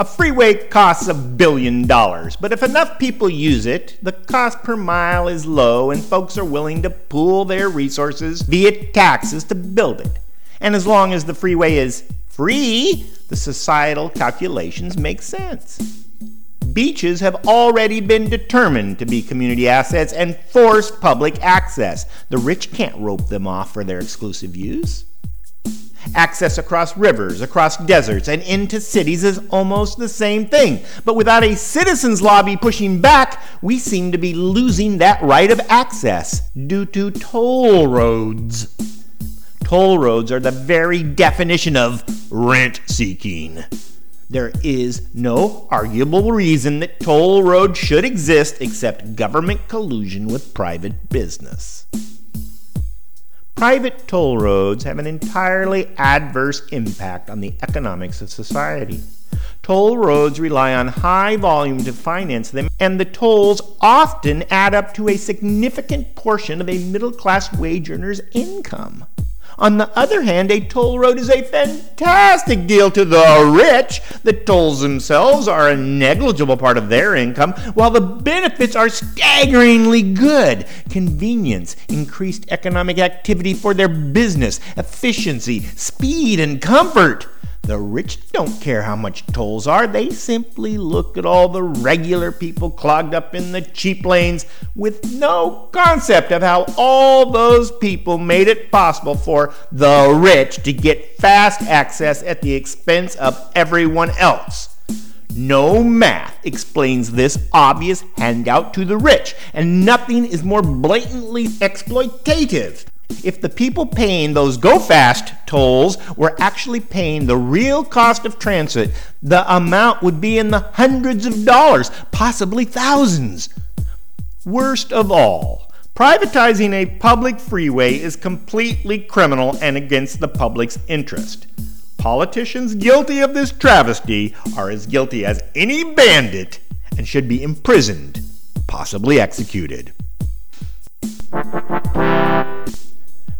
A freeway costs a billion dollars, but if enough people use it, the cost per mile is low and folks are willing to pool their resources via taxes to build it. And as long as the freeway is free, the societal calculations make sense. Beaches have already been determined to be community assets and force public access. The rich can't rope them off for their exclusive use. Access across rivers, across deserts, and into cities is almost the same thing. But without a citizens' lobby pushing back, we seem to be losing that right of access due to toll roads. Toll roads are the very definition of rent seeking. There is no arguable reason that toll roads should exist except government collusion with private business. Private toll roads have an entirely adverse impact on the economics of society. Toll roads rely on high volume to finance them, and the tolls often add up to a significant portion of a middle class wage earner's income. On the other hand, a toll road is a fantastic deal to the rich. The tolls themselves are a negligible part of their income, while the benefits are staggeringly good. Convenience, increased economic activity for their business, efficiency, speed, and comfort. The rich don't care how much tolls are. They simply look at all the regular people clogged up in the cheap lanes with no concept of how all those people made it possible for the rich to get fast access at the expense of everyone else. No math explains this obvious handout to the rich, and nothing is more blatantly exploitative. If the people paying those go fast tolls were actually paying the real cost of transit, the amount would be in the hundreds of dollars, possibly thousands. Worst of all, privatizing a public freeway is completely criminal and against the public's interest. Politicians guilty of this travesty are as guilty as any bandit and should be imprisoned, possibly executed.